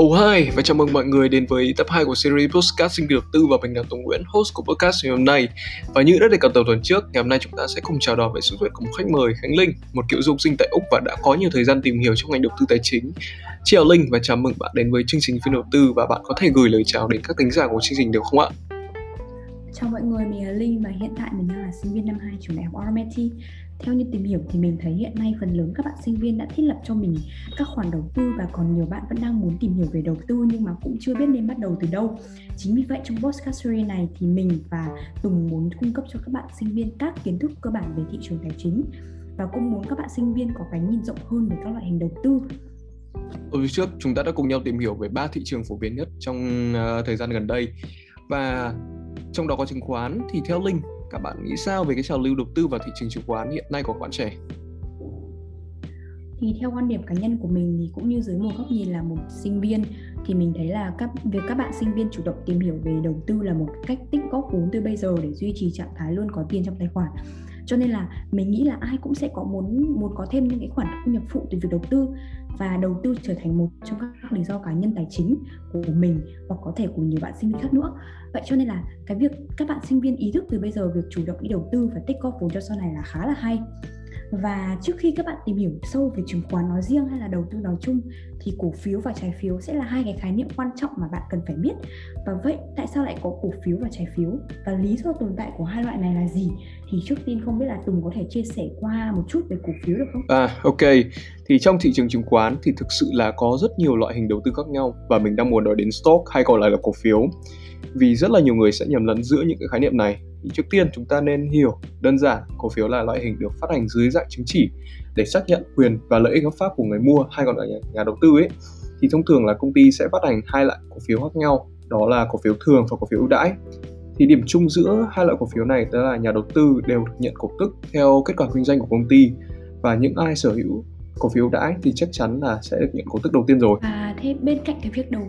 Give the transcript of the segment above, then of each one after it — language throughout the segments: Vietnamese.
Oh hi và chào mừng mọi người đến với tập 2 của series podcast sinh viên đầu tư và mình là Tùng Nguyễn, host của podcast ngày hôm nay. Và như đã đề cập đầu tuần trước, ngày hôm nay chúng ta sẽ cùng chào đón về sự xuất hiện của một khách mời Khánh Linh, một cựu du học sinh tại Úc và đã có nhiều thời gian tìm hiểu trong ngành đầu tư tài chính. Chào Linh và chào mừng bạn đến với chương trình phiên đầu tư và bạn có thể gửi lời chào đến các thính giả của chương trình được không ạ? Chào mọi người, mình là Linh và hiện tại mình đang là sinh viên năm 2 trường đại học RMIT theo như tìm hiểu thì mình thấy hiện nay phần lớn các bạn sinh viên đã thiết lập cho mình các khoản đầu tư và còn nhiều bạn vẫn đang muốn tìm hiểu về đầu tư nhưng mà cũng chưa biết nên bắt đầu từ đâu. Chính vì vậy trong podcast series này thì mình và Tùng muốn cung cấp cho các bạn sinh viên các kiến thức cơ bản về thị trường tài chính và cũng muốn các bạn sinh viên có cái nhìn rộng hơn về các loại hình đầu tư. Ở phía trước chúng ta đã cùng nhau tìm hiểu về ba thị trường phổ biến nhất trong uh, thời gian gần đây và trong đó có chứng khoán thì theo Linh, các bạn nghĩ sao về cái trào lưu đầu tư vào thị trường chứng khoán hiện nay của các bạn trẻ? Thì theo quan điểm cá nhân của mình thì cũng như dưới một góc nhìn là một sinh viên, thì mình thấy là các, việc các bạn sinh viên chủ động tìm hiểu về đầu tư là một cách tích góp vốn từ bây giờ để duy trì trạng thái luôn có tiền trong tài khoản cho nên là mình nghĩ là ai cũng sẽ có muốn muốn có thêm những cái khoản thu nhập phụ từ việc đầu tư và đầu tư trở thành một trong các lý do cá nhân tài chính của mình hoặc có thể của nhiều bạn sinh viên khác nữa. Vậy cho nên là cái việc các bạn sinh viên ý thức từ bây giờ việc chủ động đi đầu tư và tích góp vốn cho sau này là khá là hay và trước khi các bạn tìm hiểu sâu về chứng khoán nói riêng hay là đầu tư nói chung thì cổ phiếu và trái phiếu sẽ là hai cái khái niệm quan trọng mà bạn cần phải biết. Và vậy tại sao lại có cổ phiếu và trái phiếu? Và lý do tồn tại của hai loại này là gì? Thì trước tiên không biết là Tùng có thể chia sẻ qua một chút về cổ phiếu được không? À ok, thì trong thị trường chứng khoán thì thực sự là có rất nhiều loại hình đầu tư khác nhau và mình đang muốn nói đến stock hay còn lại là cổ phiếu. Vì rất là nhiều người sẽ nhầm lẫn giữa những cái khái niệm này thì trước tiên chúng ta nên hiểu đơn giản cổ phiếu là loại hình được phát hành dưới dạng chứng chỉ để xác nhận quyền và lợi ích hợp pháp của người mua hay còn là nhà, nhà đầu tư ấy thì thông thường là công ty sẽ phát hành hai loại cổ phiếu khác nhau đó là cổ phiếu thường và cổ phiếu ưu đãi thì điểm chung giữa hai loại cổ phiếu này đó là nhà đầu tư đều được nhận cổ tức theo kết quả kinh doanh của công ty và những ai sở hữu cổ phiếu ưu đãi thì chắc chắn là sẽ được nhận cổ tức đầu tiên rồi. À thế bên cạnh cái việc đầu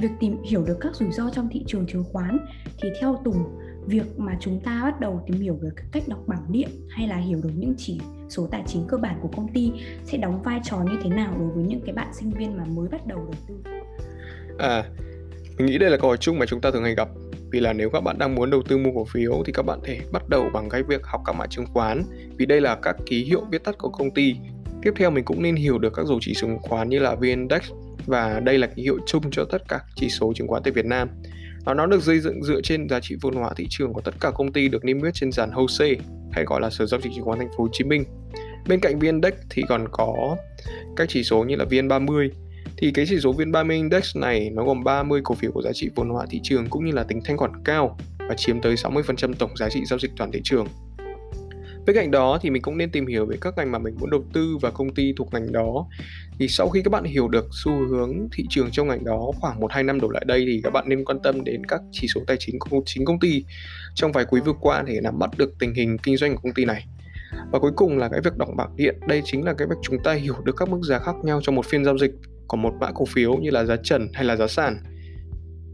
việc tìm hiểu được các rủi ro trong thị trường chứng khoán thì theo Tùng việc mà chúng ta bắt đầu tìm hiểu về cách đọc bảng điện hay là hiểu được những chỉ số tài chính cơ bản của công ty sẽ đóng vai trò như thế nào đối với những cái bạn sinh viên mà mới bắt đầu đầu tư? À mình nghĩ đây là câu hỏi chung mà chúng ta thường hay gặp. Vì là nếu các bạn đang muốn đầu tư mua cổ phiếu thì các bạn thể bắt đầu bằng cái việc học các mã chứng khoán. Vì đây là các ký hiệu viết tắt của công ty. Tiếp theo mình cũng nên hiểu được các dấu chỉ chứng khoán như là VN-Index và đây là ký hiệu chung cho tất cả chỉ số chứng khoán tại Việt Nam và nó được xây dựng dựa trên giá trị vốn hóa thị trường của tất cả công ty được niêm yết trên sàn HOSE hay gọi là Sở giao dịch chứng khoán Thành phố Hồ Chí Minh. Bên cạnh VN Index thì còn có các chỉ số như là VN30 thì cái chỉ số VN30 Index này nó gồm 30 cổ phiếu có giá trị vốn hóa thị trường cũng như là tính thanh khoản cao và chiếm tới 60% tổng giá trị giao dịch toàn thị trường. Bên cạnh đó thì mình cũng nên tìm hiểu về các ngành mà mình muốn đầu tư và công ty thuộc ngành đó. Thì sau khi các bạn hiểu được xu hướng thị trường trong ngành đó khoảng 1-2 năm đổ lại đây thì các bạn nên quan tâm đến các chỉ số tài chính của chính công ty trong vài quý vừa qua để nắm bắt được tình hình kinh doanh của công ty này. Và cuối cùng là cái việc đọc bảng điện, đây chính là cái việc chúng ta hiểu được các mức giá khác nhau trong một phiên giao dịch của một mã cổ phiếu như là giá trần hay là giá sàn.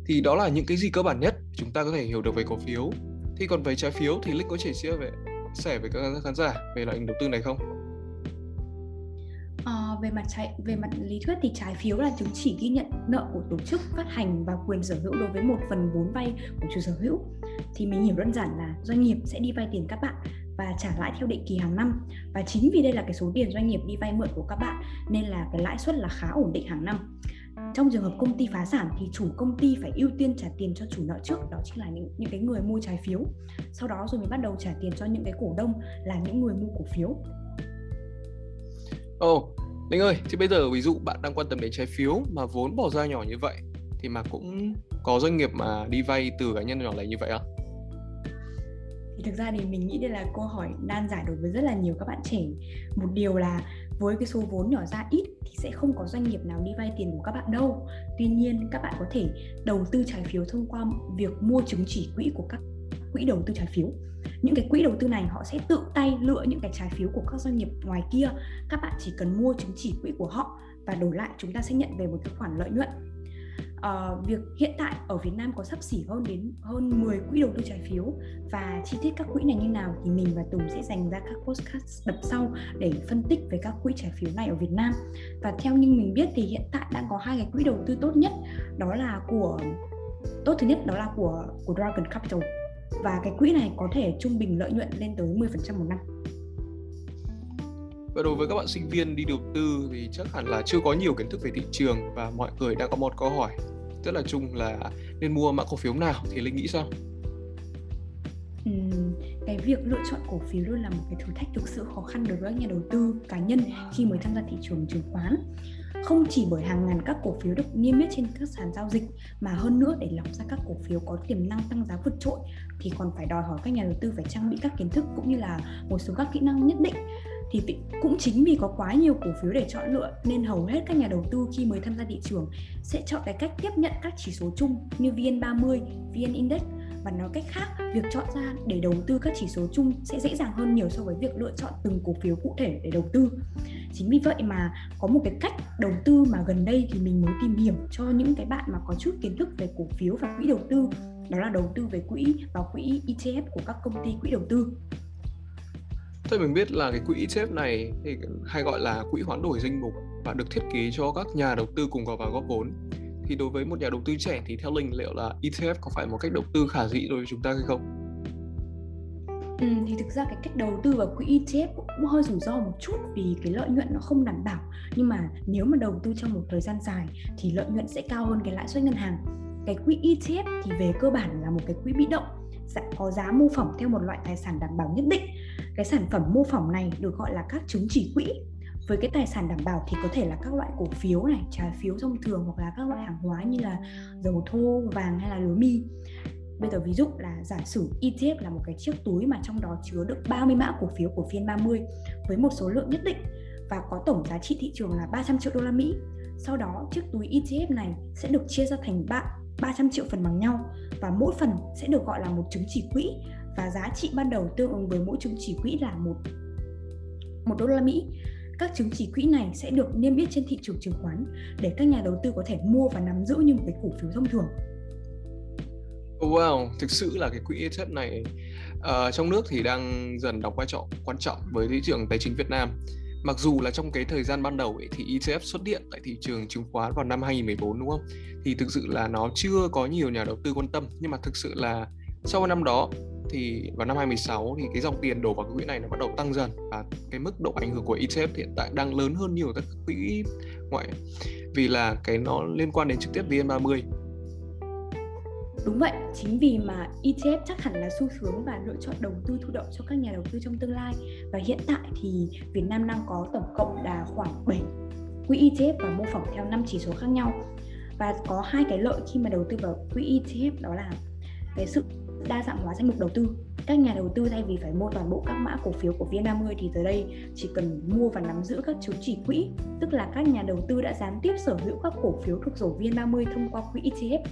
Thì đó là những cái gì cơ bản nhất chúng ta có thể hiểu được về cổ phiếu. Thì còn về trái phiếu thì Lick có thể chia về sẻ với các khán giả về loại hình đầu tư này không? À, về mặt trái về mặt lý thuyết thì trái phiếu là chứng chỉ ghi nhận nợ của tổ chức phát hành và quyền sở hữu đối với một phần vốn vay của chủ sở hữu. Thì mình hiểu đơn giản là doanh nghiệp sẽ đi vay tiền các bạn và trả lãi theo định kỳ hàng năm. Và chính vì đây là cái số tiền doanh nghiệp đi vay mượn của các bạn nên là cái lãi suất là khá ổn định hàng năm trong trường hợp công ty phá sản thì chủ công ty phải ưu tiên trả tiền cho chủ nợ trước đó chính là những những cái người mua trái phiếu sau đó rồi mới bắt đầu trả tiền cho những cái cổ đông là những người mua cổ phiếu Ồ, oh, Linh ơi, thì bây giờ ví dụ bạn đang quan tâm đến trái phiếu mà vốn bỏ ra nhỏ như vậy thì mà cũng có doanh nghiệp mà đi vay từ cá nhân nhỏ lẻ như vậy à? Thì thực ra thì mình nghĩ đây là câu hỏi nan giải đối với rất là nhiều các bạn trẻ. Một điều là với cái số vốn nhỏ ra ít thì sẽ không có doanh nghiệp nào đi vay tiền của các bạn đâu. Tuy nhiên, các bạn có thể đầu tư trái phiếu thông qua việc mua chứng chỉ quỹ của các quỹ đầu tư trái phiếu. Những cái quỹ đầu tư này họ sẽ tự tay lựa những cái trái phiếu của các doanh nghiệp ngoài kia. Các bạn chỉ cần mua chứng chỉ quỹ của họ và đổi lại chúng ta sẽ nhận về một cái khoản lợi nhuận uh, việc hiện tại ở Việt Nam có sắp xỉ hơn đến hơn 10 quỹ đầu tư trái phiếu. Và chi tiết các quỹ này như nào thì mình và Tùng sẽ dành ra các podcast đập sau để phân tích về các quỹ trái phiếu này ở Việt Nam. Và theo như mình biết thì hiện tại đang có hai cái quỹ đầu tư tốt nhất đó là của tốt thứ nhất đó là của của Dragon Capital. Và cái quỹ này có thể trung bình lợi nhuận lên tới 10% một năm. Và đối với các bạn sinh viên đi đầu tư thì chắc hẳn là chưa có nhiều kiến thức về thị trường và mọi người đang có một câu hỏi rất là chung là nên mua mã cổ phiếu nào thì Linh nghĩ sao? Ừ, cái việc lựa chọn cổ phiếu luôn là một cái thử thách thực sự khó khăn đối với các nhà đầu tư cá nhân khi mới tham gia thị trường chứng khoán không chỉ bởi hàng ngàn các cổ phiếu được niêm yết trên các sàn giao dịch, mà hơn nữa để lọc ra các cổ phiếu có tiềm năng tăng giá vượt trội thì còn phải đòi hỏi các nhà đầu tư phải trang bị các kiến thức cũng như là một số các kỹ năng nhất định thì cũng chính vì có quá nhiều cổ phiếu để chọn lựa nên hầu hết các nhà đầu tư khi mới tham gia thị trường sẽ chọn cái cách tiếp nhận các chỉ số chung như VN30, VN Index và nói cách khác, việc chọn ra để đầu tư các chỉ số chung sẽ dễ dàng hơn nhiều so với việc lựa chọn từng cổ phiếu cụ thể để đầu tư. Chính vì vậy mà có một cái cách đầu tư mà gần đây thì mình mới tìm hiểu cho những cái bạn mà có chút kiến thức về cổ phiếu và quỹ đầu tư đó là đầu tư về quỹ và quỹ ETF của các công ty quỹ đầu tư thế mình biết là cái quỹ ETF này thì hay gọi là quỹ hoán đổi danh mục. Và được thiết kế cho các nhà đầu tư cùng vào góp vốn. Thì đối với một nhà đầu tư trẻ thì theo linh liệu là ETF có phải một cách đầu tư khả dĩ đối với chúng ta hay không? Ừ, thì thực ra cái cách đầu tư vào quỹ ETF cũng hơi rủi ro một chút vì cái lợi nhuận nó không đảm bảo. Nhưng mà nếu mà đầu tư trong một thời gian dài thì lợi nhuận sẽ cao hơn cái lãi suất ngân hàng. Cái quỹ ETF thì về cơ bản là một cái quỹ bị động có giá mô phỏng theo một loại tài sản đảm bảo nhất định. Cái sản phẩm mô phỏng này được gọi là các chứng chỉ quỹ. Với cái tài sản đảm bảo thì có thể là các loại cổ phiếu này trái phiếu thông thường hoặc là các loại hàng hóa như là dầu thô vàng hay là lúa mì. Bây giờ ví dụ là giả sử ETF là một cái chiếc túi mà trong đó chứa được 30 mã cổ phiếu của phiên 30 với một số lượng nhất định và có tổng giá trị thị trường là 300 triệu đô la Mỹ. Sau đó chiếc túi ETF này sẽ được chia ra thành 3, 300 triệu phần bằng nhau và mỗi phần sẽ được gọi là một chứng chỉ quỹ và giá trị ban đầu tương ứng với mỗi chứng chỉ quỹ là một một đô la Mỹ các chứng chỉ quỹ này sẽ được niêm yết trên thị trường chứng khoán để các nhà đầu tư có thể mua và nắm giữ như một cái cổ phiếu thông thường. Oh, wow, thực sự là cái quỹ ETF này uh, trong nước thì đang dần đóng vai trò quan trọng với thị trường tài chính Việt Nam. Mặc dù là trong cái thời gian ban đầu ấy, thì ETF xuất hiện tại thị trường chứng khoán vào năm 2014 đúng không? Thì thực sự là nó chưa có nhiều nhà đầu tư quan tâm. Nhưng mà thực sự là sau năm đó thì vào năm 2016 thì cái dòng tiền đổ vào cái quỹ này nó bắt đầu tăng dần. Và cái mức độ ảnh hưởng của ETF hiện tại đang lớn hơn nhiều các quỹ ngoại. Vì là cái nó liên quan đến trực tiếp VN30 Đúng vậy, chính vì mà ETF chắc hẳn là xu hướng và lựa chọn đầu tư thụ động cho các nhà đầu tư trong tương lai. Và hiện tại thì Việt Nam đang có tổng cộng là khoảng 7 quỹ ETF và mô phỏng theo 5 chỉ số khác nhau. Và có hai cái lợi khi mà đầu tư vào quỹ ETF đó là cái sự đa dạng hóa danh mục đầu tư. Các nhà đầu tư thay vì phải mua toàn bộ các mã cổ phiếu của VN30 thì tới đây chỉ cần mua và nắm giữ các chứng chỉ quỹ tức là các nhà đầu tư đã gián tiếp sở hữu các cổ phiếu thuộc rổ VN30 thông qua quỹ ETF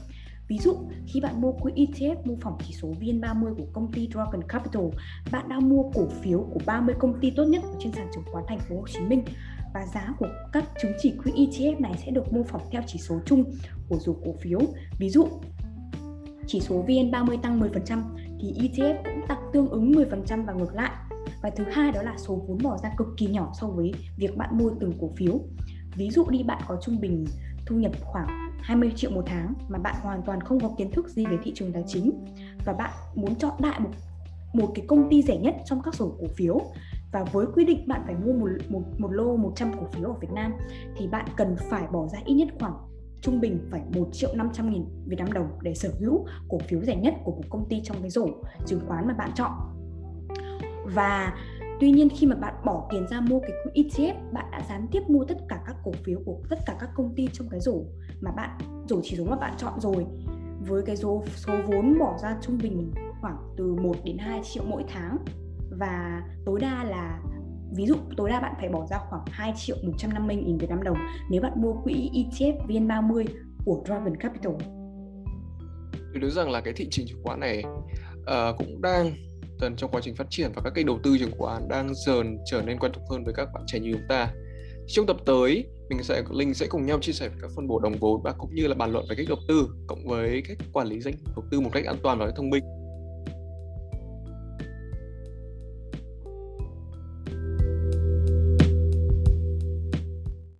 Ví dụ, khi bạn mua quỹ ETF mô phỏng chỉ số VN30 của công ty Dragon Capital, bạn đang mua cổ phiếu của 30 công ty tốt nhất trên sàn chứng khoán thành phố Hồ Chí Minh và giá của các chứng chỉ quỹ ETF này sẽ được mô phỏng theo chỉ số chung của dù cổ phiếu. Ví dụ, chỉ số VN30 tăng 10% thì ETF cũng tăng tương ứng 10% và ngược lại. Và thứ hai đó là số vốn bỏ ra cực kỳ nhỏ so với việc bạn mua từng cổ phiếu. Ví dụ đi bạn có trung bình thu nhập khoảng 20 triệu một tháng mà bạn hoàn toàn không có kiến thức gì về thị trường tài chính. Và bạn muốn chọn đại một một cái công ty rẻ nhất trong các sổ cổ phiếu. Và với quy định bạn phải mua một, một, một lô 100 cổ phiếu ở Việt Nam thì bạn cần phải bỏ ra ít nhất khoảng trung bình phải 1 triệu 500 nghìn Việt Nam đồng để sở hữu cổ phiếu rẻ nhất của một công ty trong cái rổ chứng khoán mà bạn chọn. Và Tuy nhiên khi mà bạn bỏ tiền ra mua cái quỹ ETF, bạn đã gián tiếp mua tất cả các cổ phiếu của tất cả các công ty trong cái rổ mà bạn rổ chỉ số mà bạn chọn rồi với cái số số vốn bỏ ra trung bình khoảng từ 1 đến 2 triệu mỗi tháng và tối đa là ví dụ tối đa bạn phải bỏ ra khoảng 2 triệu 150 nghìn Việt Nam đồng nếu bạn mua quỹ ETF VN30 của Dragon Capital. Tôi nói rằng là cái thị trường chứng khoán này uh, cũng đang dần trong quá trình phát triển và các kênh đầu tư chứng khoán đang dần trở nên quen thuộc hơn với các bạn trẻ như chúng ta. Trong tập tới, mình sẽ, linh sẽ cùng nhau chia sẻ về các phân bổ đồng vốn và cũng như là bàn luận về cách đầu tư, cộng với cách quản lý danh đầu tư một cách an toàn và thông minh